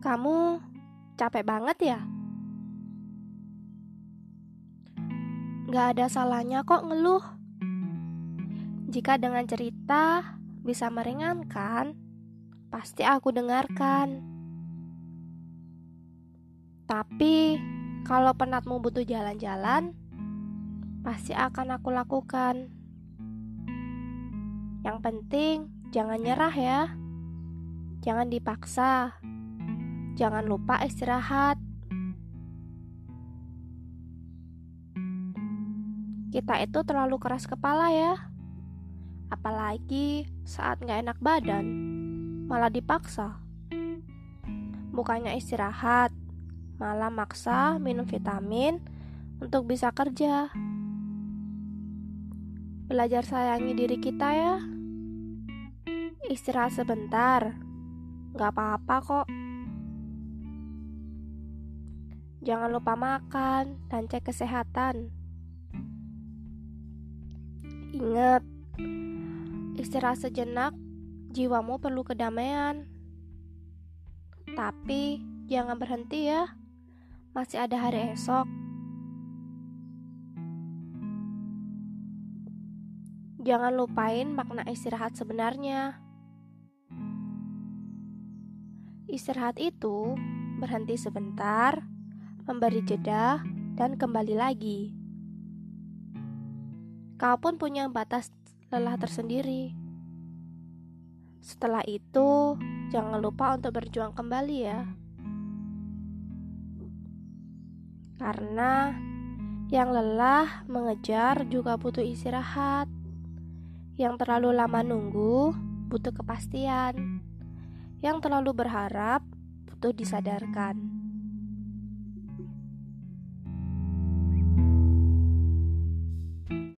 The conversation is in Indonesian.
Kamu capek banget ya? Gak ada salahnya kok ngeluh. Jika dengan cerita bisa meringankan, pasti aku dengarkan. Tapi kalau penatmu butuh jalan-jalan, pasti akan aku lakukan. Yang penting jangan nyerah ya. Jangan dipaksa. Jangan lupa istirahat. Kita itu terlalu keras kepala ya. Apalagi saat nggak enak badan, malah dipaksa. Bukannya istirahat, malah maksa minum vitamin untuk bisa kerja. Belajar sayangi diri kita ya. Istirahat sebentar, gak apa-apa kok. Jangan lupa makan dan cek kesehatan. Ingat, istirahat sejenak, jiwamu perlu kedamaian. Tapi jangan berhenti ya masih ada hari esok. Jangan lupain makna istirahat sebenarnya. Istirahat itu berhenti sebentar, memberi jeda, dan kembali lagi. Kau pun punya batas lelah tersendiri. Setelah itu, jangan lupa untuk berjuang kembali ya. Karena yang lelah mengejar juga butuh istirahat. Yang terlalu lama nunggu butuh kepastian. Yang terlalu berharap butuh disadarkan.